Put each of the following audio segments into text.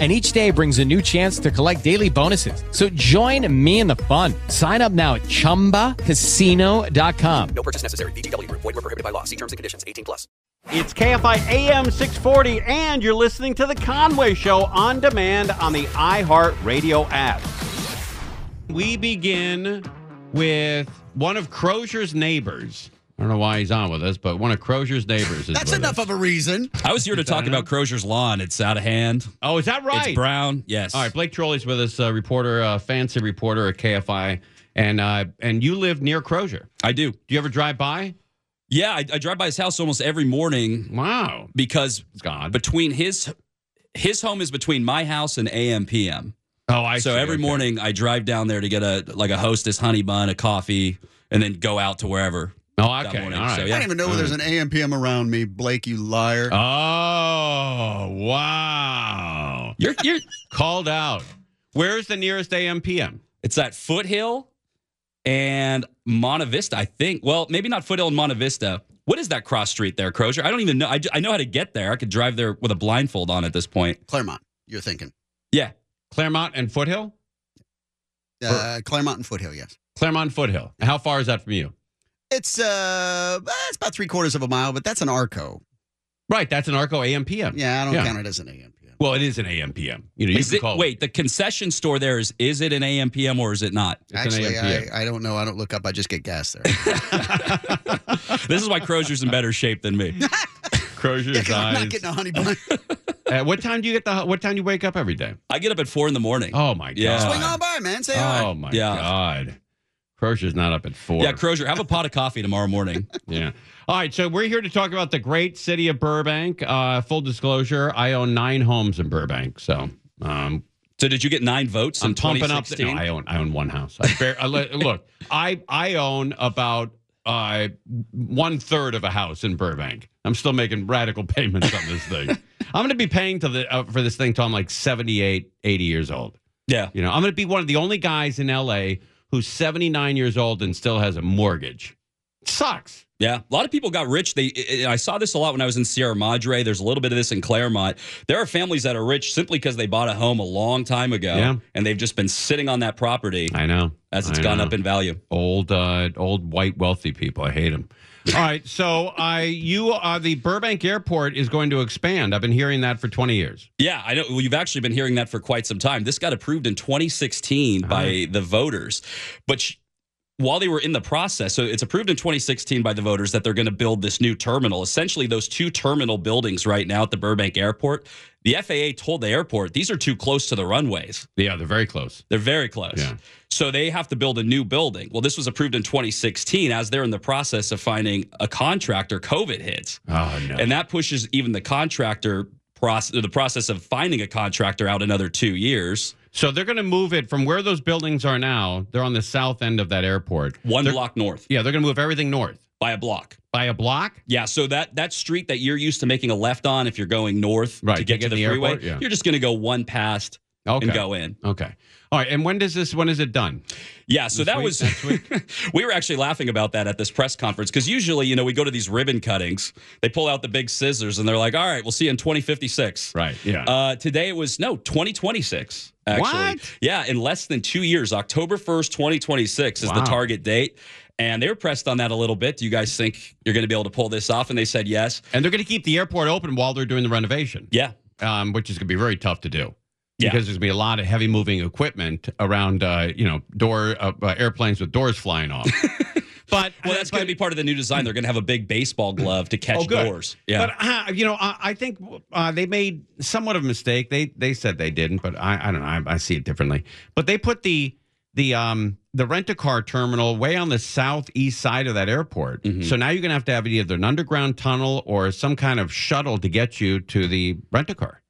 and each day brings a new chance to collect daily bonuses. So join me in the fun. Sign up now at ChumbaCasino.com. No purchase necessary. VGW. Void were prohibited by law. See terms and conditions. 18 plus. It's KFI AM 640, and you're listening to The Conway Show on demand on the iHeartRadio app. We begin with one of Crozier's neighbors. I don't know why he's on with us, but one of Crozier's neighbors is That's with enough us. of a reason. I was here to talk about Crozier's lawn. It's out of hand. Oh, is that right? It's brown. Yes. All right, Blake Troli's with us, uh, reporter, uh, fancy reporter at KFI, and uh, and you live near Crozier. I do. Do you ever drive by? Yeah, I, I drive by his house almost every morning Wow, because God. between his his home is between my house and AM PM. oh, I so see. every Okay. morning I drive down there to get a like a hostess honey bun, a coffee, and then go out to wherever. Oh, that okay, all morning. right. So, I don't even know where there's an AM PM around me, Blake, you liar. Oh, wow. You're you're Called out. Where's the nearest AM PM? it's at Foothill and Monte Vista, I think. Well, maybe not Foothill and Monte Vista. What is that cross street there, Crozier? I don't even know. I, I know how to get there. I could drive there with a blindfold on at this point. Claremont, you're thinking. Yeah. Claremont and Foothill? Uh, Claremont and Foothill, yes. Claremont Foothill. How far is that from you? It's uh, it's about three quarters of a mile, but that's an Arco. Right, that's an Arco AM PM. Yeah, I don't Yeah. count it as an AM PM. Well, it is an AM PM. You know, you Is can it, call wait, the concession store there is is it an AM PM or is it not? It's Actually, AM I, I don't know. I don't look up. I just get gas there. this is why Crozier's in better shape than me. Crozier's Yeah, 'cause I'm not getting a honey bun. Uh, what time do you get the? What time do you wake up every day? I get up at four in the morning. Oh my god! Yeah. Swing on by, man. Say hi. Oh my Yeah. god! Crozier's not up at four. Yeah, Crozier, have a pot of coffee tomorrow morning. Yeah. All right. So we're here to talk about the great city of Burbank. Uh, full disclosure: I own nine homes in Burbank. So um, So did you get nine votes I'm pumping up. The, no, I own. I own one house. I bear, I look, I I own about uh, one third of a house in Burbank. I'm still making radical payments on this thing. I'm going to be paying to the uh, for this thing till I'm like 78, 80 years old. yeah. You know, I'm going to be one of the only guys in LA who's 79 years old and still has a mortgage. sucks. Yeah, a lot of people got rich. They, I saw this a lot when I was in Sierra Madre. There's a little bit of this in Claremont. There are families that are rich simply because they bought a home a long time ago, Yeah. and they've just been sitting on that property I know. as it's I gone know. up in value. old uh, old white wealthy people. I hate them. All right, so I you uh, the Burbank Airport is going to expand. I've been hearing that for 20 years. Yeah, I know. Well, you've actually been hearing that for quite some time. This got approved in 2016 by the voters, but. While they were in the process, so it's approved in 2016 by the voters that they're going to build this new terminal. Essentially, those two terminal buildings right now at the Burbank Airport, the FAA told the airport these are too close to the runways. Yeah, they're very close. They're very close. Yeah. So they have to build a new building. Well, this was approved in 2016. As they're in the process of finding a contractor, COVID hits. Oh no. And that pushes even the contractor process, the process of finding a contractor out another two years. So they're going to move it from where those buildings are now. They're on the south end of that airport. One They're- block north Yeah, they're going to move everything north by a block. by a block. Yeah, so that that street that you're used to making a left on if you're going north Right, to to get get to the, the freeway, airport, yeah. you're just going to go one past Okay. and go in. Okay. All right. And when does this? When is it done? Yeah, so This that week? was we were actually laughing about that at this press conference because usually, you know, we go to these ribbon cuttings, they pull out the big scissors and they're like, "All right, we'll see you in 2056." Right. Yeah. Uh, today it was no 2026. Actually, What? yeah, in less than two years, October 1st, 2026 is the target date. And they were pressed on that a little bit. Do you guys think you're going to be able to pull this off? And they said yes. and they're going to keep the airport open while they're doing the renovation. Yeah, um, which is going to be very tough to do. Yeah. Because there's going to be a lot of heavy moving equipment around, uh, you know, door uh, uh, airplanes with doors flying off. but well, that's going to be part of the new design. They're going to have a big baseball glove to catch Oh, doors. Yeah, But uh, you know, I, I think uh, they made somewhat of a mistake. They they said they didn't, but I, I don't know. I, I see it differently. But they put the the um the rent a car terminal way on the southeast side of that airport. Mm-hmm. So now you're going to have to have either an underground tunnel or some kind of shuttle to get you to the rent a car.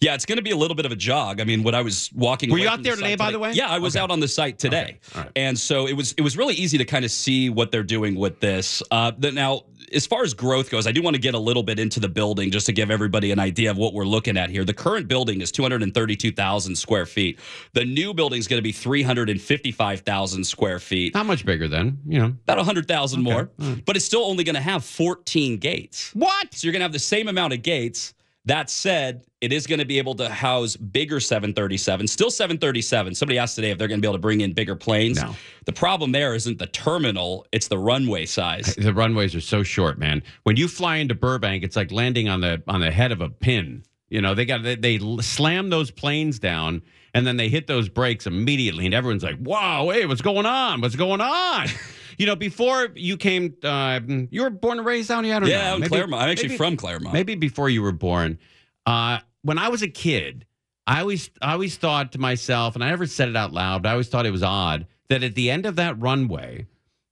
Yeah, it's going to be a little bit of a jog. I mean, when I was walking, Were you out there the today, by the way? Yeah, I was Okay. out on the site today, all right. and so it was it was really easy to kind of see what they're doing with this. Uh, now, as far as growth goes, I do want to get a little bit into the building just to give everybody an idea of what we're looking at here. The current building is two hundred and thirty two thousand square feet. The new building is going to be three hundred and fifty five thousand square feet. Not much bigger then, you know. About 100,000 more, but it's still only going to have 14 gates. What? So you're going to have the same amount of gates. That said, it is going to be able to house bigger 737, still 737. Somebody asked today if they're going to be able to bring in bigger planes. No. The problem there isn't the terminal, it's the runway size. The runways are so short, man. When you fly into Burbank, it's like landing on the on the head of a pin. You know, they got they, they slam those planes down and then they hit those brakes immediately, and everyone's like, "Wow, hey, what's going on? What's going on?" you know, before you came, uh, you were born and raised down here. I don't know. Yeah, I'm Maybe- Claremont. I'm actually maybe- from Claremont. Maybe before you were born. Uh, when I was a kid, I always I always thought to myself, and I never said it out loud, but I always thought it was odd that at the end of that runway,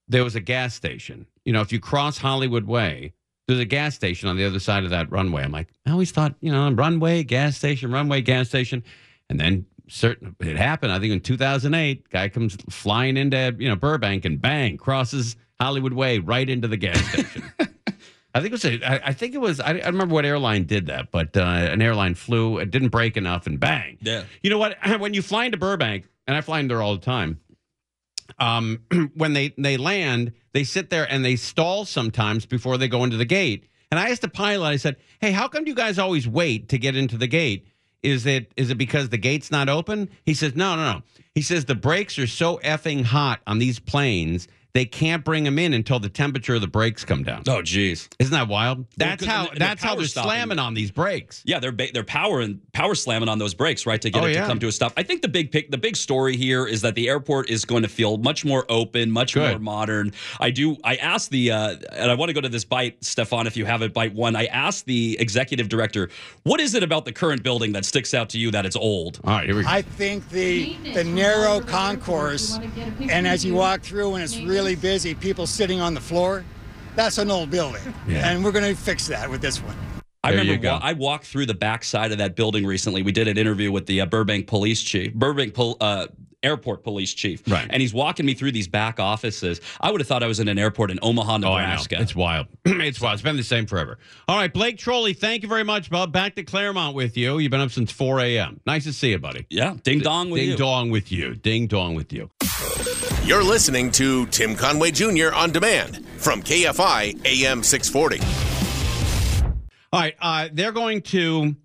there was a gas station. You know, if you cross Hollywood Way, there's a gas station on the other side of that runway. I'm like, I always thought, you know, runway, gas station, runway, gas station. And then certain it happened, I think in 2008, guy comes flying into, you know, Burbank and bang, crosses Hollywood Way right into the gas station. I think it was a, I, I think it was I, I remember what airline did that, but uh, an airline flew, it didn't brake enough and bang. Yeah. You know what? When you fly into Burbank, and I fly in there all the time, um, when they they land, they sit there and they stall sometimes before they go into the gate. And I asked the pilot, I said, "Hey, how come you guys always wait to get into the gate? Is it is it because the gate's not open?" He says, "No, no, no." He says the brakes are so effing hot on these planes, they can't bring them in until the temperature of the brakes come down. Oh, geez. Isn't that wild? That's 'cause- how the that's how they're stopping. slamming on these brakes. Yeah, they're ba- they're power and power slamming on those brakes, right, to get Oh, it yeah. to come to a stop. I think the big pic, the big story here is that the airport is going to feel much more open, much Good. more modern. I do. I asked the, uh, and I want to go to this bite, Stefan, if you have it, bite one. I asked the executive director, what is it about the current building that sticks out to you that it's old? All right, here we go. I think the the narrow concourse, and as you walk through and it's really busy, people sitting on the floor, that's an old building, Yeah. and we're going to fix that with this one. I There you remember go. wa- I walked through the back side of that building recently. We did an interview with the uh, Burbank police chief, Burbank pol- uh, airport police chief, Right. And he's walking me through these back offices. I would have thought I was in an airport in Omaha, Oh, Nebraska. It's wild. it's wild. It's been the same forever. All right, Blake Troli, thank you very much, bub. Back to Claremont with you. You've been up since 4 a.m. Nice to see you, buddy. yeah, ding dong with Ding you. Ding dong with you. Ding dong with you. You're listening to Tim Conway Jr. on demand from KFI AM 640. All right, uh, they're going to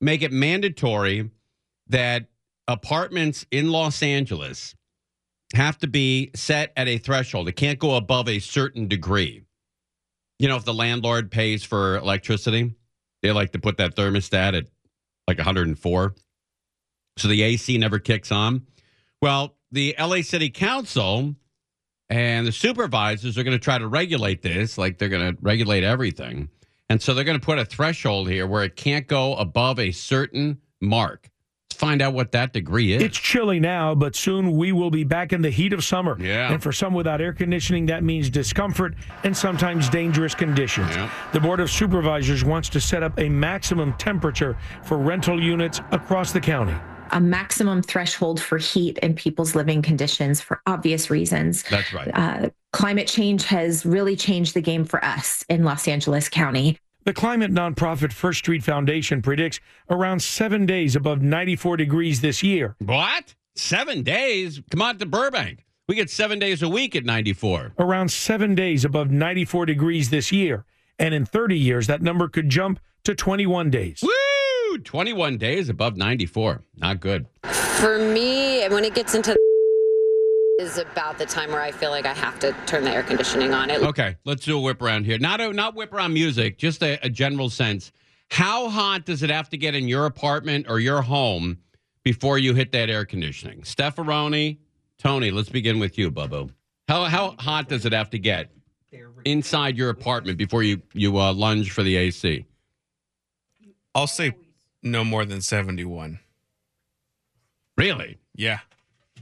make it mandatory that apartments in Los Angeles have to be set at a threshold. It can't go above a certain degree. You know, if the landlord pays for electricity, they like to put that thermostat at like 104. So the AC never kicks on. Well, the LA City Council and the supervisors are going to try to regulate this, like they're going to regulate everything. And so they're going to put a threshold here where it can't go above a certain mark. Let's find out what that degree is. It's chilly now, but soon we will be back in the heat of summer. Yeah. And for some without air conditioning, that means discomfort and sometimes dangerous conditions. Yeah. The Board of Supervisors wants to set up a maximum temperature for rental units across the county. a maximum threshold for heat in people's living conditions for obvious reasons. That's right. Uh, climate change has really changed the game for us in Los Angeles County. The climate nonprofit First Street Foundation predicts around seven days above 94 degrees this year. What? Seven days? Come on to Burbank. We get seven days a week at 94. Around seven days above 94 degrees this year. And in 30 years, that number could jump to 21 days. Woo! 21 days above 94. Not good. For me, when it gets into is about the time where I feel like I have to turn the air conditioning on. It Okay, let's do a whip around here. Not a, not whip around music, just a, a general sense. How hot does it have to get in your apartment or your home before you hit that air conditioning? Steffaroni, Tony, let's begin with you, Bubbo. How how hot does it have to get inside your apartment before you you uh, lunge for the AC? I'll say no more than 71. Really? Yeah.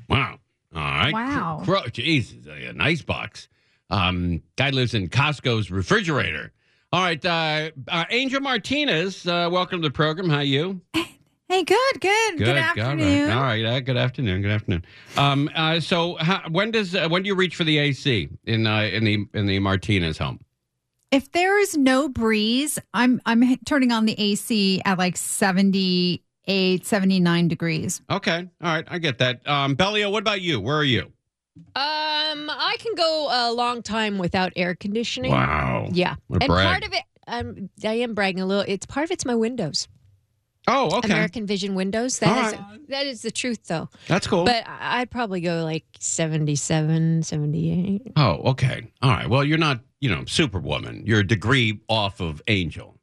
Wow. All right. Wow. Cro- Jesus, a nice box. Um, guy lives in Costco's refrigerator. All right, uh, uh, Angel Martinez, uh, welcome to the program. How you? Hey, good, good, good, afternoon. All right, all right. Uh, good afternoon. Good afternoon. Um, uh, so how, when does uh, when do you reach for the AC in uh, in the in the Martinez home? If there is no breeze, I'm I'm turning on the AC at like 78, 79 degrees. Okay, all right, I get that. Um, Bellio, what about you? Where are you? Um, I can go a long time without air conditioning. Wow. Yeah, What and brag. part of it, um, I am bragging a little. It's part of it's my windows. Oh, okay. American Vision windows. That All is that is the truth, though. That's cool. But I- I'd probably go like 77, 78. Oh, okay. All right. Well, you're not, you know, Superwoman. You're a degree off of Angel.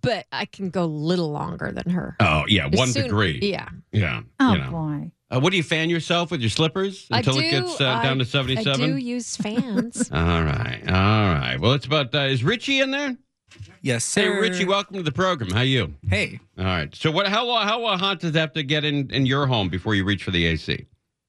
But I can go a little longer than her. Oh, yeah, As one soon- degree. Yeah. Yeah. Oh you know. boy. Uh, what do you fan yourself with your slippers until do, it gets uh, down I- to 77? I do use fans. All right. All right. Well, it's about, uh, is Richie in there? Yes, Hey, sir. Richie, welcome to the program. How you? Hey. All right. So, what? How how uh, hot does it have to get in in your home before you reach for the AC?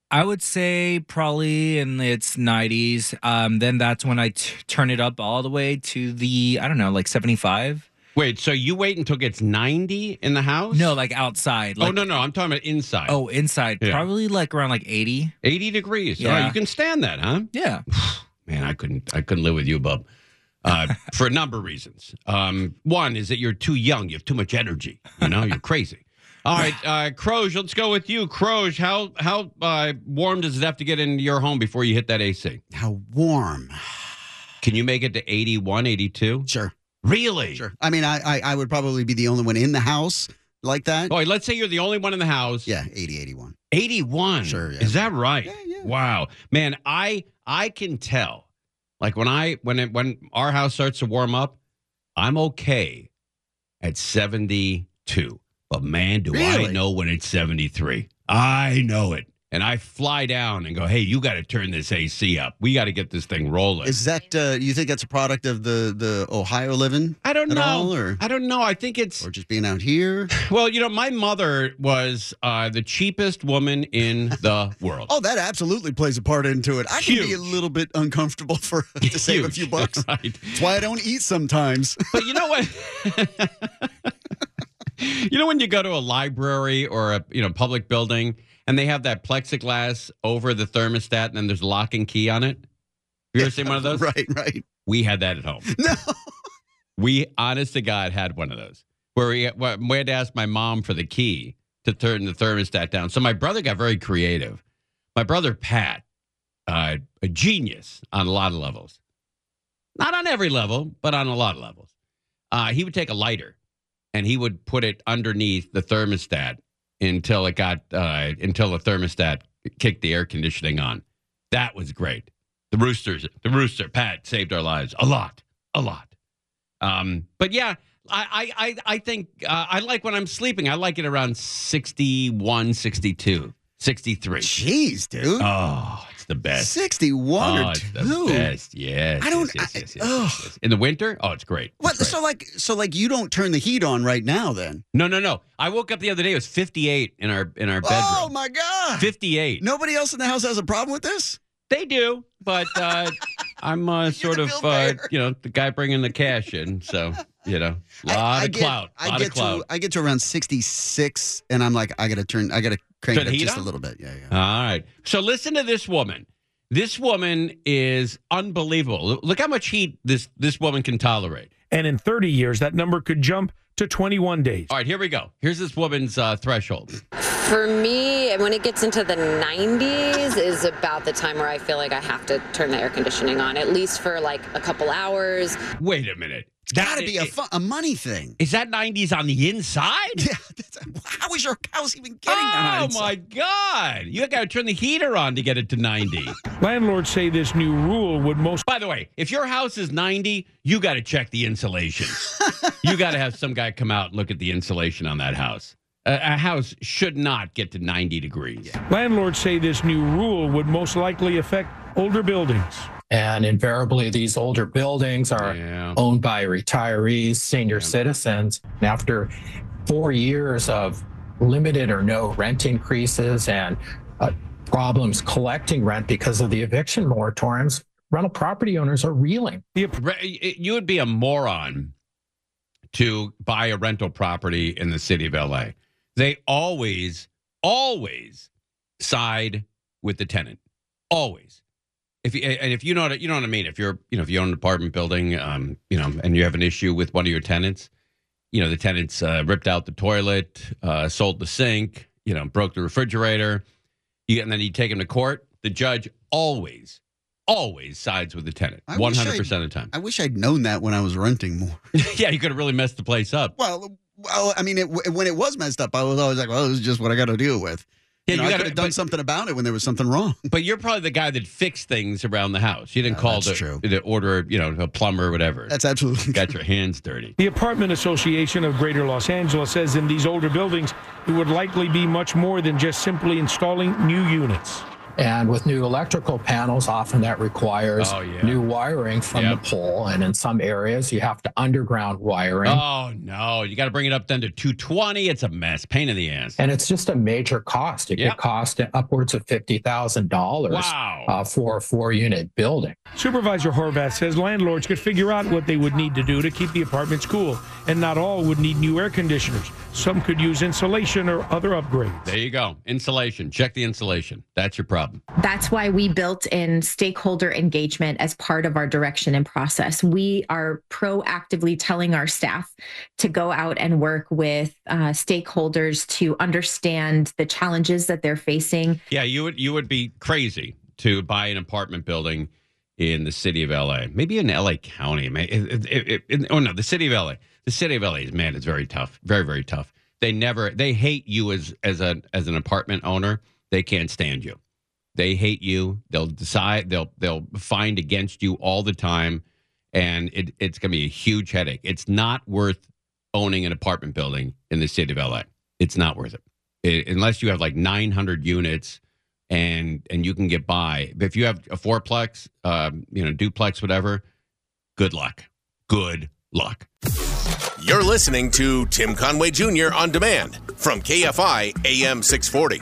I would say probably in its 90s. Um, then that's when I t- turn it up all the way to the, I don't know, like 75. Wait, so you wait until it gets 90 in the house? No, like outside. oh no, no, I'm talking about inside. Oh, inside. Yeah. Probably like around like 80. 80 degrees. Yeah. All right, you can stand that, huh? Yeah. Man, I couldn't. I couldn't live with you, bub. Uh, for a number of reasons. Um, one is that you're too young. You have too much energy. You know, you're crazy. All right, uh, Croge, let's go with you. Croge, how how uh, warm does it have to get into your home before you hit that AC? How warm? Can you make it to 81, 82? Sure. Really? Sure. I mean, I, I I would probably be the only one in the house like that. Oh, let's say you're the only one in the house. Yeah, 80, 81. 81. Sure, yeah. Is that right? Yeah, yeah. Wow. Man, I I can tell. Like when I when it, when our house starts to warm up, I'm okay at 72. But man, do I know when it's 73. I know it. And I fly down and go, "Hey, you got to turn this AC up. We got to get this thing rolling." Is that uh, you think that's a product of the the Ohio living? I don't know. all, or I don't know. I think it's or just being out here. well, you know, my mother was uh, the cheapest woman in the world. Oh, that absolutely plays a part into it. I can be a little bit uncomfortable for to save a few bucks. Right. That's why I don't eat sometimes. But you know what? you know when you go to a library or a you know public building and they have that plexiglass over the thermostat and then there's lock and key on it. You ever seen one of those? right, right. We had that at home. No. We, honest to God, had one of those where we, we had to ask my mom for the key to turn the thermostat down. So my brother got very creative. My brother Pat, uh, a genius on a lot of levels, not on every level, but on a lot of levels. Uh, he would take a lighter and he would put it underneath the thermostat until it got uh, until the thermostat kicked the air conditioning on. That was great. The roosters, the rooster, Pat saved our lives a lot, a lot. Um, but yeah, I I I, think uh, I like when I'm sleeping. I like it around 61, 62, 63. Jeez, dude. Oh, it's the best. 61 oh, or two. the best. Yes. I don't- Yes, yes, I- yes, yes. In the winter, oh, it's great. It's What? great. So like, so like, you don't turn the heat on right now, then? No, no, no. I woke up the other day. It was 58 in our in our bedroom. Oh my god! 58. Nobody else in the house has a problem with this. They do, but uh, I'm uh, sort of uh, you know the guy bringing the cash in, so you know, a lot I of get, clout, I lot get of clout. to I get to around sixty six, and I'm like, I gotta turn, I gotta crank it the up heat just a little bit. Yeah, yeah. All right. So listen to this woman. This woman is unbelievable. Look how much heat this this woman can tolerate. And in 30 years, that number could jump to 21 days. All right, here we go. Here's this woman's uh, threshold. For me, when it gets into the 90s, is about the time where I feel like I have to turn the air conditioning on, at least for like a couple hours. Wait a minute. It's got to be a, fu- a money thing. Is that 90s on the inside? Yeah. How is your house even getting that? Oh inside? my God! You got to turn the heater on to get it to 90. Landlords say this new rule would most By the way, if your house is 90, you got to check the insulation. you got to have some guy come out and look at the insulation on that house. A, a house should not get to 90 degrees. landlords say this new rule would most likely affect older buildings. And invariably, these older buildings are Yeah. owned by retirees, senior citizens. And after four years of limited or no rent increases and uh, problems collecting rent because of the eviction moratoriums, rental property owners are reeling. You would be a moron to buy a rental property in the city of LA. They always, always side with the tenant. Always. If you, and if you know what you know what I mean, if you're you know if you own an apartment building, um, you know, and you have an issue with one of your tenants, you know, the tenants uh, ripped out the toilet, uh, sold the sink, you know, broke the refrigerator, you, and then you take him to court. The judge always, always sides with the tenant, one hundred percent of the time. I wish I'd known that when I was renting more. yeah, you could have really messed the place up. Well, well, I mean, it, when it was messed up, I was always like, "Well, this is just what I got to deal with." Yeah, you know, you gotta- could have done but- something about it when there was something wrong. But you're probably the guy that fixed things around the house. You didn't Yeah, call that's the, true. the order, you know, a plumber or whatever. That's absolutely got your hands dirty. The Apartment Association of Greater Los Angeles says in these older buildings, it would likely be much more than just simply installing new units. And with new electrical panels, often that requires Oh, yeah. new wiring from Yep. the pole. And in some areas, you have to underground wiring. Oh no, you got to bring it up then to 220. It's a mess, pain in the ass. And it's just a major cost. It Yep. could cost upwards of $50,000 Wow. uh, for a four unit building. Supervisor Horvath says landlords could figure out what they would need to do to keep the apartments cool, and not all would need new air conditioners. Some could use insulation or other upgrades. There you go. Insulation. Check the insulation. That's your problem. That's why we built in stakeholder engagement as part of our direction and process. We are proactively telling our staff to go out and work with uh, stakeholders to understand the challenges that they're facing. Yeah, you would you would be crazy to buy an apartment building in the city of LA. Maybe in LA County. May- it- it- it- it- oh no, the city of LA. The city of LA is man, it's very tough. Very very tough. They never they hate you as as a as an apartment owner. They can't stand you. They hate you. They'll decide they'll they'll find against you all the time and it, it's going to be a huge headache. It's not worth owning an apartment building in the city of LA. It's not worth it. It- unless you have like 900 units and and you can get by. But if you have a fourplex, um, you know, duplex, whatever, good luck. Good luck. You're listening to Tim Conway Jr. on demand from KFI AM 640.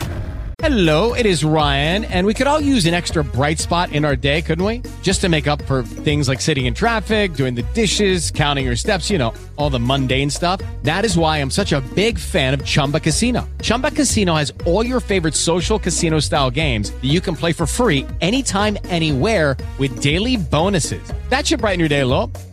Hello, it is Ryan, and we could all use an extra bright spot in our day, couldn't we? Just to make up for things like sitting in traffic, doing the dishes, counting your steps, you know, all the mundane stuff. That is why I'm such a big fan of Chumba Casino. Chumba Casino has all your favorite social casino style games that you can play for free anytime, anywhere with daily bonuses. That should brighten your day a little.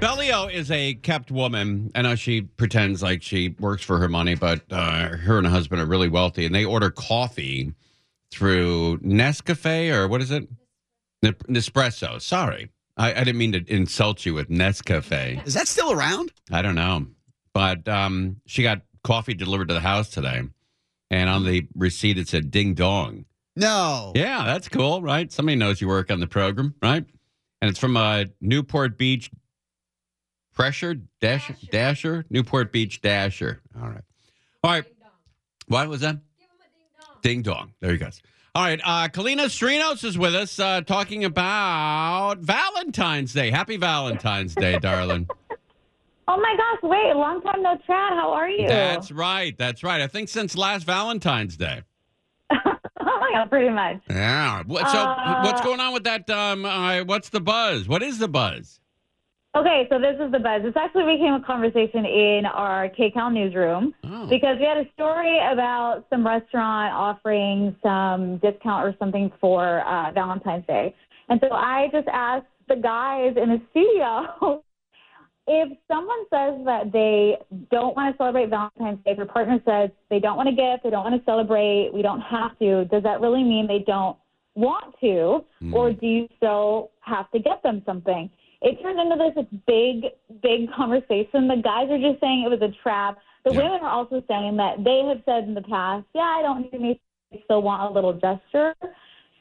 Bellio is a kept woman. I know she pretends like she works for her money, but uh, her and her husband are really wealthy, and they order coffee through Nescafe or what is it? Nespresso. Sorry, I, I didn't mean to insult you with Nescafe. Is that still around? I don't know, but um, she got coffee delivered to the house today, and on the receipt it said "Ding Dong." No. Yeah, that's cool, right? Somebody knows you work on the program, right? And it's from uh, Newport Beach Pressure Dasher, Dasher, Newport Beach Dasher. All right, all right. What was that? Ding dong. There he goes. All right, uh, Kalyna Astrinos is with us uh, talking about Valentine's Day. Happy Valentine's Day, darling. Oh my gosh, wait, long time no chat. How are you? That's right. That's right. I think since last Valentine's Day. oh my god, pretty much. Yeah. So Uh, what's going on with that? Um, uh, what's the buzz? What is the buzz? Okay, so this is the buzz. This actually became a conversation in our KCAL newsroom Oh. because we had a story about some restaurant offering some discount or something for uh, Valentine's Day. And so I just asked the guys in the studio if someone says that they don't want to celebrate Valentine's Day, if your partner says they don't want to gift, they don't want to celebrate, we don't have to, does that really mean they don't want to? Or do you still have to get them something? It turned into this big, big conversation. The guys are just saying it was a trap. The Yeah. women are also saying that they have said in the past, yeah, I don't need anything, I still want a little gesture.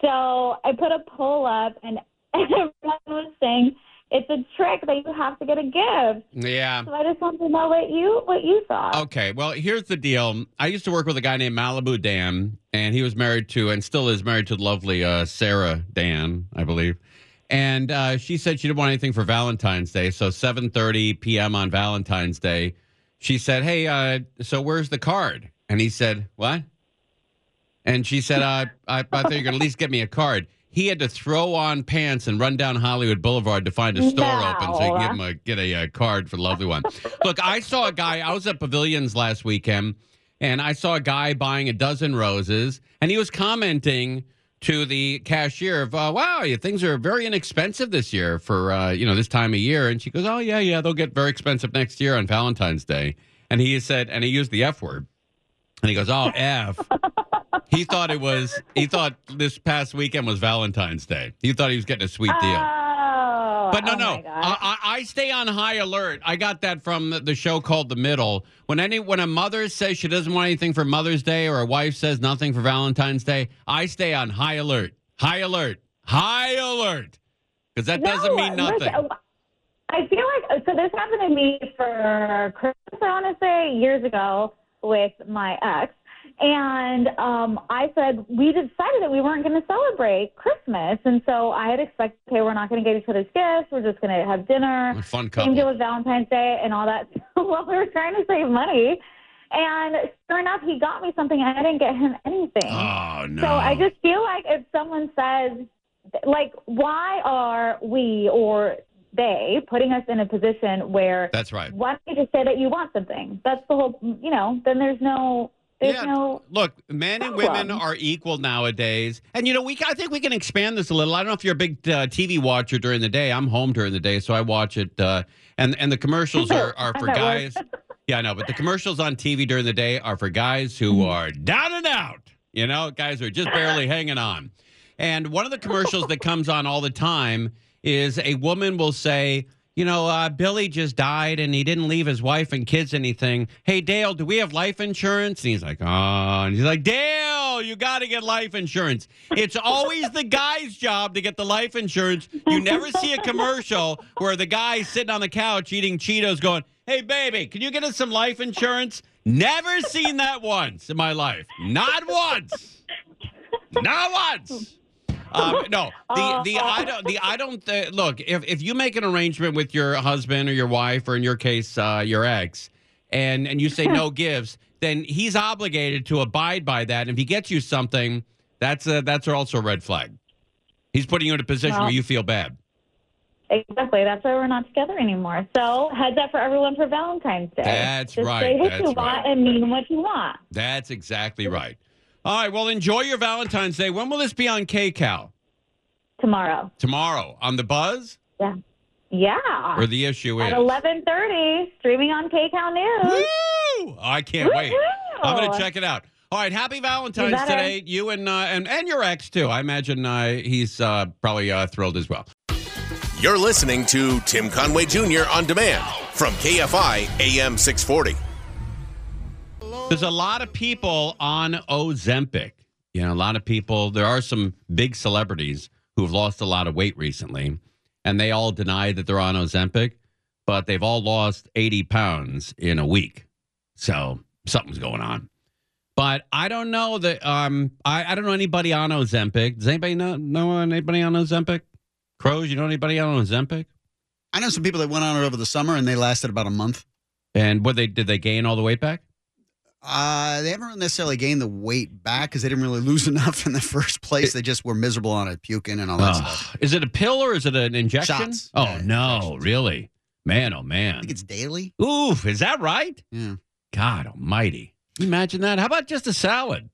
So I put a poll up, and everyone was saying it's a trick that you have to get a gift. Yeah. So I just want to know what you what you thought. Okay, well, here's the deal. I used to work with a guy named Malibu Dan, and he was married to, and still is married to the lovely uh, Sarah Dan, I believe. And uh, she said she didn't want anything for Valentine's Day. So 7:30 p.m. on Valentine's Day, she said, "Hey, uh, so where's the card?" And he said, "What?" And she said, uh, I, I thought you to at least get me a card. He had to throw on pants and run down Hollywood Boulevard to find a store open so he could give him a, get a, uh card for the lovely one. Look, I saw a guy, I was at Pavilions last weekend, and I saw a guy buying a dozen roses, and he was commenting to the cashier of, uh, wow, things are very inexpensive this year for, uh, you know, this time of year. And she goes, oh, yeah, yeah, they'll get very expensive next year on Valentine's Day. And he said, and he used the F word. And he goes, oh, F. he thought it was, he thought this past weekend was Valentine's Day. He thought he was getting a sweet deal. But no, oh no. I, I, stay on high alert. I got that from the, the show called The Middle. When any when a mother says she doesn't want anything for Mother's Day or a wife says nothing for Valentine's Day, I stay on high alert, high alert, high alert, because that doesn't mean nothing. listen, I feel like so. This happened to me for Christmas. I want to say years ago with my ex, and um, I said we decided that we weren't going to celebrate Christmas, and so I had expected, okay, we're not going to get each other's gifts. We're just going to have dinner. A fun Same couple. deal with Valentine's Day and all that. well, we were trying to save money. And sure enough, he got me something, and I didn't get him anything. Oh no! So I just feel like if someone says, like, why are we or they putting us in a position where That's right. why don't you just say that you want something? That's the whole, you know, then there's no, there's Yeah, no. Look, men and women are equal nowadays, and you know we. I think we can expand this a little. I don't know if you're a big uh, TV watcher during the day. I'm home during the day, so I watch it. Uh, and and the commercials are, are for guys. Yeah, I know, but the commercials on TV during the day are for guys who Mm-hmm. are down and out. You know, guys are just barely hanging on. And one of the commercials that comes on all the time is a woman will say, you know, uh, Billy just died and he didn't leave his wife and kids anything. Hey, Dale, do we have life insurance? And he's like, oh, and he's like, Dale, you got to get life insurance. It's always the guy's job to get the life insurance. You never see a commercial where the guy's sitting on the couch eating Cheetos going, hey, baby, can you get us some life insurance? Never seen that once in my life. Not once. Not once. Um, no, the the I don't the I don't uh, look if if you make an arrangement with your husband or your wife or in your case uh, your ex, and and you say no gifts, then he's obligated to abide by that. And if he gets you something, that's a, that's also a red flag. He's putting you in a position Well- where you feel bad. Exactly. That's why we're not together anymore. So heads up for everyone for Valentine's Day. That's Just right, Say what that's you want and mean what you want. That's exactly right. All right. Well, enjoy your Valentine's Day. When will this be on KCAL? Tomorrow. Tomorrow on the Buzz, Yeah. Yeah. or the issue is? At 11:30, streaming on KCAL News. Woo! I can't wait. I'm going to check it out. All right, happy Valentine's better. today, you and uh, and and your ex too. I imagine uh, he's uh, probably uh, thrilled as well. You're listening to Tim Conway Jr. on demand from KFI AM 640. There's a lot of people on Ozempic. You know, a lot of people. There are some big celebrities who've lost a lot of weight recently, and they all deny that they're on Ozempic, but they've all lost 80 pounds in a week. So something's going on. But I don't know that. Um, I, I don't know anybody on Ozempic. Does anybody know know anybody on Ozempic? Crows, you know anybody on Ozempic? I know some people that went on it over the summer and they lasted about a month. And what they did they gain all the weight back? Uh, they haven't necessarily gained the weight back because they didn't really lose enough in the first place. they just were miserable on it, puking and all that Ugh. stuff. Is it a pill or is it an injection? Shots. Oh Yeah, no, really? Man, oh man. I think it's daily. Oof, is that right? Yeah. God almighty. Can you imagine that? How about just a salad?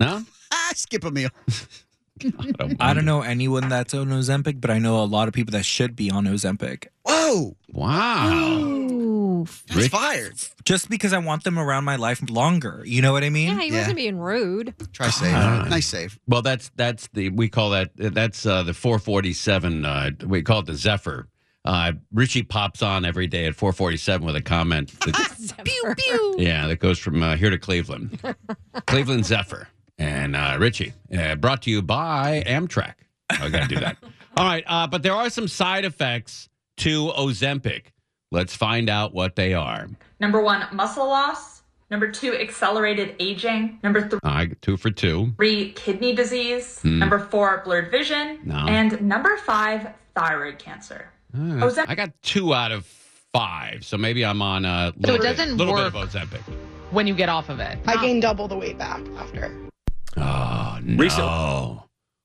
No? Ah, skip a meal. I don't know anyone that's on Ozempic, but I know a lot of people that should be on Ozempic. Whoa. Wow. Ooh. That's fired. Just because I want them around my life longer. You know what I mean? Yeah, he wasn't being rude. Try save. God. Nice save. Well, that's that's the we call that that's uh, the 447. Uh, we call it the Zephyr Uh, Richie pops on every day at 447 with a comment. that- pew pew. yeah, that goes from uh, here to Cleveland. Cleveland Zephyr. And uh, Richie, uh, brought to you by Amtrak. I got to do that. All right. Uh, but there are some side effects to Ozempic. Let's find out what they are. Number one, muscle loss. Number two, accelerated aging. Number All right, two for two. three, kidney disease. Hmm. Number four, blurred vision. No. And number five, thyroid cancer. Uh, Ozempic- I got two out of five, so maybe I'm on a So it doesn't little work. bit of Ozempic. when you get off of it. I gained double the weight back after. Oh no!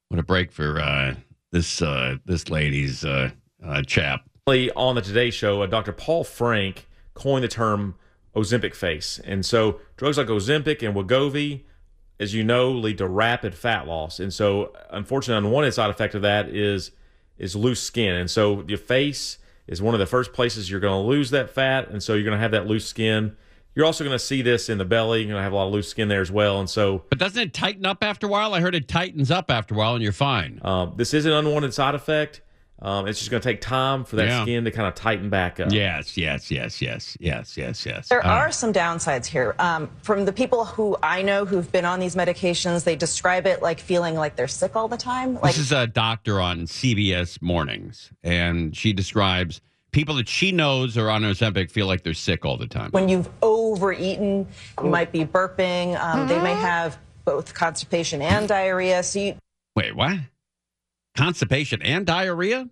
What a break for uh, this uh, this lady's uh, uh, chap. On the Today Show, uh, Dr. Paul Frank coined the term Ozempic face. And so drugs like Ozempic and Wegovy, as you know, lead to rapid fat loss. And so unfortunately, unwanted side effect of that is is loose skin. And so your face is one of the first places you're going to lose that fat. And so you're going to have that loose skin. You're also going to see this in the belly. You're going to have a lot of loose skin there as well. And so, But doesn't it tighten up after a while? I heard it tightens up after a while, and you're fine. um, this is an unwanted side effect. Um, it's just going to take time for that Yeah. skin to kind of tighten back up. Yes, yes, yes, yes, yes, yes, yes. There All are some downsides here. Um, from the people who I know who've been on these medications, they describe it like feeling like they're sick all the time. Like This is a doctor on CBS Mornings, and she describes people that she knows are on Ozempic feel like they're sick all the time. when you've overeaten, you might be burping. Um, They may have both constipation and diarrhea. So you, Wait, what? Constipation and diarrhea?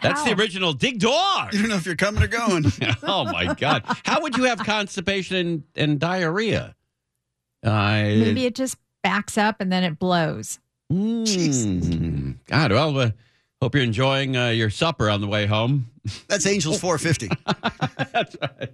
That's the original Dig Dog. You don't know if you're coming or going. oh my God! How would you have constipation and, and diarrhea? Uh, Maybe it just backs up and then it blows. mm, God, well, uh, hope you're enjoying uh, your supper on the way home. That's Angels 450. That's right.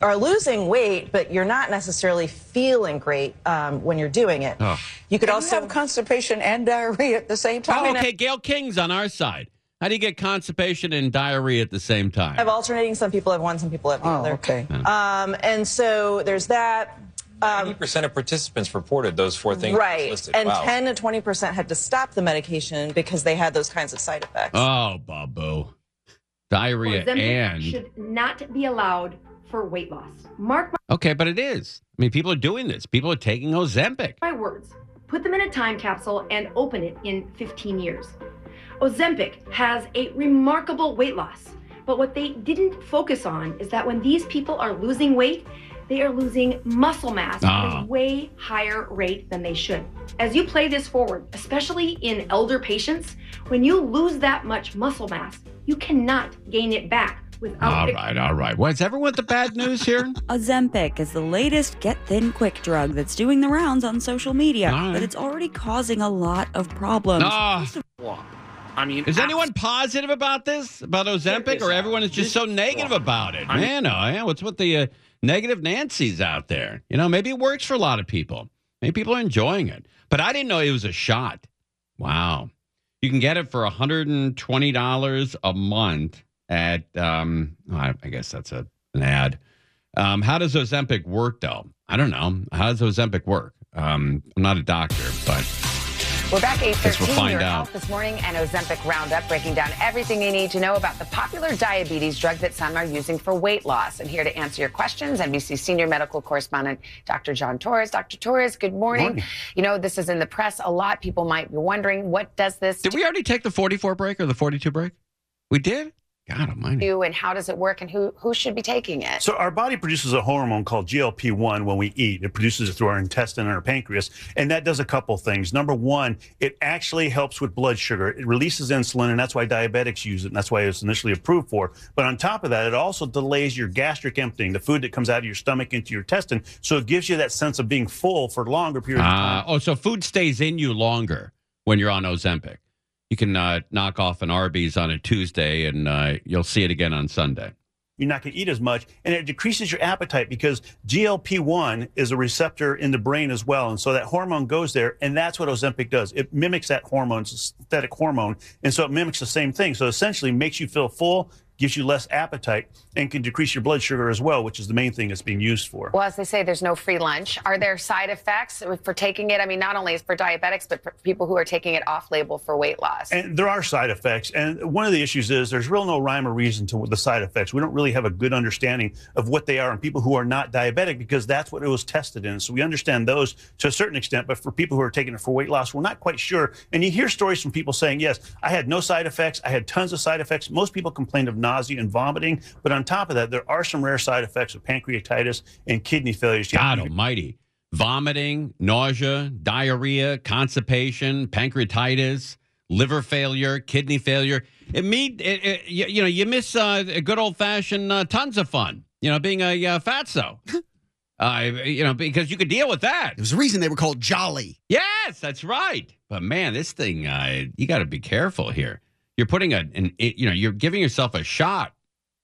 are losing weight, but you're not necessarily feeling great um, when you're doing it. Oh. You could also have constipation and diarrhea at the same time. Oh, okay, Gayle King's on our side. How do you get constipation and diarrhea at the same time? I have alternating. Some people have one, some people have the other. okay. Um, and so there's that. Um, 80% of participants reported those four things right. listed. And wow. 10 to 20 percent had to stop the medication because they had those kinds of side effects. Oh, Babu. Diarrhea Ozempic and. should not be allowed for weight loss. Mark My- Okay, but it is. I mean, people are doing this. People are taking Ozempic. my words. Put them in a time capsule and open it in 15 years. Ozempic has a remarkable weight loss, but what they didn't focus on is that when these people are losing weight, they are losing muscle mass at Ah. a way higher rate than they should. As you play this forward, especially in elder patients, when you lose that much muscle mass, you cannot gain it back without All right, all right. What's everyone with the bad news here? Ozempic is the latest get thin quick drug that's doing the rounds on social media, All right. but it's already causing a lot of problems. Ah. I mean, Is anyone positive about this, about Ozempic, or everyone is just so negative about it? Man, oh, yeah. What's with the uh, negative Nancy's out there? You know, maybe it works for a lot of people. Maybe people are enjoying it. But I didn't know it was a shot. Wow. You can get it for $120 a month at, um, I, I guess that's a, an ad. Um, how does Ozempic work, though? I don't know. How does Ozempic work? Um, I'm not a doctor, but We're back Guess 8:13 we'll find Your out. Health this morning and Ozempic Roundup breaking down everything you need to know about the popular diabetes drug that some are using for weight loss. And here to answer your questions, NBC senior medical correspondent Dr. John Torres. Dr. Torres, good morning. Morning. You know, this is in the press a lot. People might be wondering what does this did we already take the 44 break or the 42 break? We did? God almighty. do and how does it work and who who should be taking it? So our body produces a hormone called GLP-1 when we eat. It produces it through our intestine and our pancreas, and that does a couple things. Number one, it actually helps with blood sugar. It releases insulin, and that's why diabetics use it, and that's why it was initially approved for. But on top of that, it also delays your gastric emptying, the food that comes out of your stomach into your intestine. So it gives you that sense of being full for longer periods of time. Uh, oh, so food stays in you longer when you're on Ozempic. You can uh, knock off an Arby's on a Tuesday, and uh, you'll see it again on Sunday. you're not going to eat as much, and it decreases your appetite because GLP-1 is a receptor in the brain as well, and so that hormone goes there, and that's what Ozempic does. It mimics that hormone, synthetic hormone, and so it mimics the same thing. So essentially, makes you feel full gives you less appetite, and can decrease your blood sugar as well, which is the main thing it's being used for. Well, as they say, there's no free lunch. Are there side effects for taking it? I mean, not only is for diabetics, but for people who are taking it off label for weight loss. And there are side effects. And one of the issues is there's real no rhyme or reason to the side effects. We don't really have a good understanding of what they are in people who are not diabetic because that's what it was tested in. So we understand those to a certain extent. But for people who are taking it for weight loss, we're not quite sure. And you hear stories from people saying, yes, I had no side effects. I had tons of side effects. Most people complained of nausea and vomiting. But on top of that, there are some rare side effects of pancreatitis and kidney failures. God almighty. Vomiting, nausea, diarrhea, constipation, pancreatitis, liver failure, kidney failure. It mean it, it, you, you know you miss uh, a good old fashioned uh, tons of fun. You know, being a uh, fatso. uh, you know, because you could deal with that. There's a reason they were called Jolly. Yes, that's right. But man, this thing, uh, you got to be careful here. You're putting a, an, you know, you're giving yourself a shot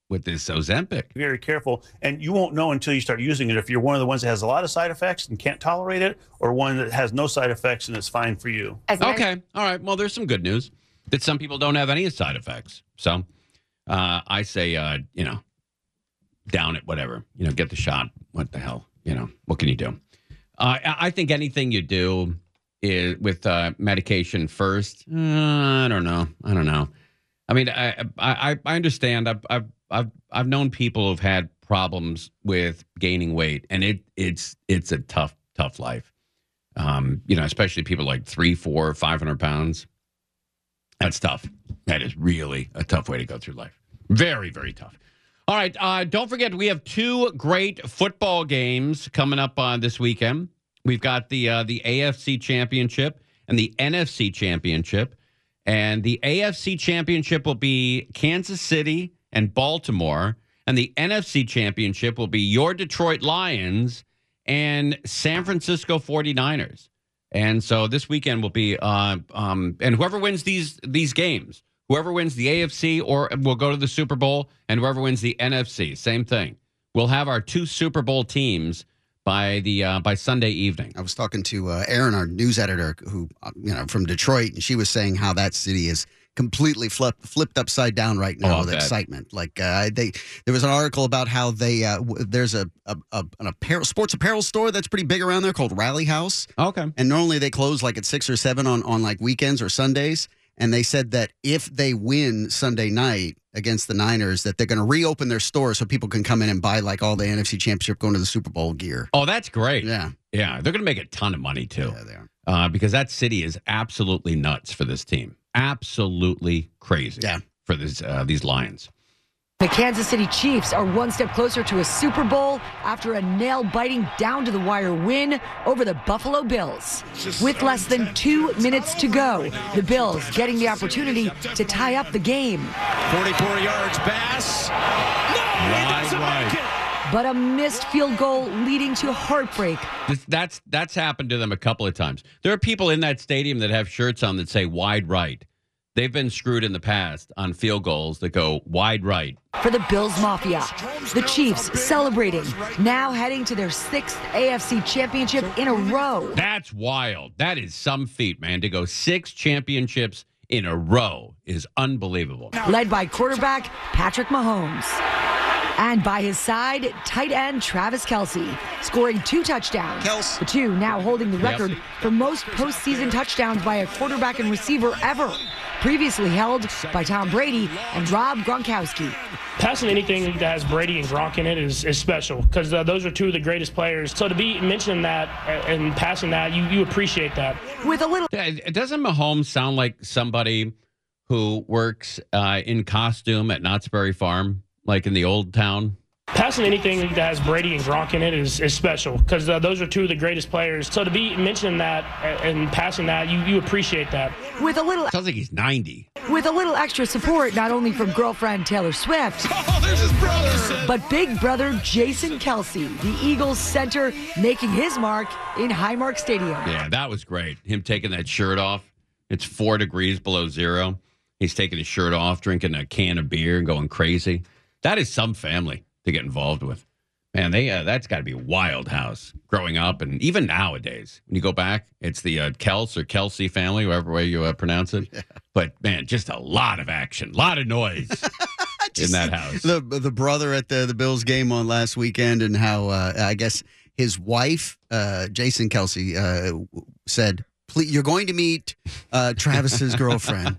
with this Ozempic. Very careful, and you won't know until you start using it if you're one of the ones that has a lot of side effects and can't tolerate it, or one that has no side effects and it's fine for you. Okay, all right. Well, there's some good news that some people don't have any side effects. So uh, I say, uh, you know, down it, whatever. You know, get the shot. What the hell? You know, what can you do? Uh, I I think anything you do is with uh, medication first. uh, I don't know. I don't know. I mean, I I, I understand. I've, I've I've I've known people who've had problems with gaining weight, and it it's it's a tough tough life. Um, you know, especially people like three, four, five hundred pounds. That's tough. That is really a tough way to go through life. Very very tough. All right, uh, don't forget we have two great football games coming up on this weekend. We've got the uh, the AFC Championship and the NFC Championship. And the AFC Championship will be Kansas City and Baltimore. And the NFC Championship will be your Detroit Lions and San Francisco 49ers. And so this weekend will be, uh, um, and whoever wins these these games, whoever wins the AFC or will go to the Super Bowl, and whoever wins the NFC, same thing. We'll have our two Super Bowl teams by the uh, by Sunday evening. I was talking to uh, Erin, our news editor, who uh, you know from Detroit, and she was saying how that city is completely flipped flipped upside down right now Oh, with bet. excitement. Like uh, they, there was an article about how they uh, w- there's a, a, a an apparel sports apparel store that's pretty big around there called Rally House. Okay, and normally they close like at six or seven on on like weekends or Sundays. And they said that if they win Sunday night against the Niners, that they're going to reopen their store so people can come in and buy like all the NFC Championship going to the Super Bowl gear. Oh, that's great. Yeah. Yeah. They're going to make a ton of money, too. Yeah, they are. Uh, because that city is absolutely nuts for this team. Absolutely crazy yeah. for this, uh, these Lions. The Kansas City Chiefs are one step closer to a Super Bowl after a nail biting down to the wire win over the Buffalo Bills. With less than two minutes to go, the Bills getting the opportunity to tie up the game. 44 yards, Bass. No, he doesn't make it. But a missed field goal leading to heartbreak. This, that's that's happened to them a couple of times. There are people in that stadium that have shirts on that say wide right. They've been screwed in the past on field goals that go wide right. For the Bills Mafia, the Chiefs celebrating, now heading to their sixth AFC championship in a row. That's wild. That is some feat, man. To go six championships in a row is unbelievable. Led by quarterback Patrick Mahomes. And by his side, tight end Travis Kelce, scoring two touchdowns. The two now holding the Yep. record for most postseason touchdowns by a quarterback and receiver ever, previously held by Tom Brady and Rob Gronkowski. Passing anything that has Brady and Gronk in it is, is special because uh, those are two of the greatest players. So to be mentioning that uh, and passing that, you, you appreciate that. With a little. Doesn't Mahomes sound like somebody who works uh, in costume at Knott's Berry Farm, like in the old town? Passing anything that has Brady and Gronk in it is, is special because uh, those are two of the greatest players. So to be mentioning that uh, and passing that, you, you appreciate that. With a little Sounds like he's 90. with a little extra support not only from girlfriend Taylor Swift, but big brother Jason Kelce, the Eagles center, making his mark in Highmark Stadium. Yeah, that was great. Him taking that shirt off. It's four degrees below zero. He's taking his shirt off, drinking a can of beer, and going crazy. That is some family to get involved with. Man, they uh, that's got to be a wild house growing up, and even nowadays when you go back, it's the uh, Kels or Kelsey family, whatever way you uh, pronounce it. But man, just a lot of action, a lot of noise. in that house. The the brother at the the Bills game on last weekend, and how uh, I guess his wife, uh, Jason Kelce, uh, said, "Please, you're going to meet uh, Travis's girlfriend.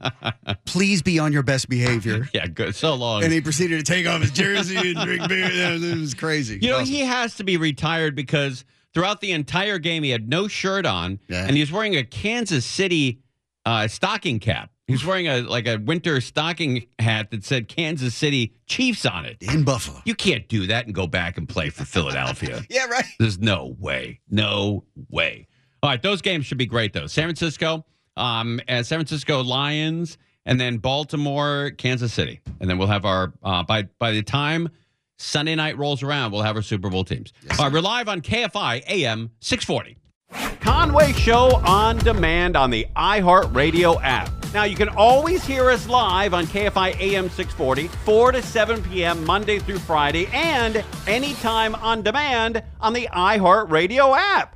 Please be on your best behavior." Yeah, good. So long. And he proceeded to take off his jersey and drink beer. It was crazy. You know, Awesome. he has to be retired because throughout the entire game, he had no shirt on, Yeah. and he was wearing a Kansas City uh, stocking cap. He was wearing a like a winter stocking hat that said Kansas City Chiefs on it in Buffalo. You can't do that and go back and play for Philadelphia. yeah, right. There's no way, no way. All right, those games should be great though. San Francisco, um, and San Francisco Lions, and then Baltimore, Kansas City, and then we'll have our uh, by by the time Sunday night rolls around, we'll have our Super Bowl teams. All right, we're live on KFI AM 640. Conway Show on demand on the iHeartRadio app. Now, you can always hear us live on KFI AM 640, 4 to 7 p.m., Monday through Friday, and anytime on demand on the iHeartRadio app.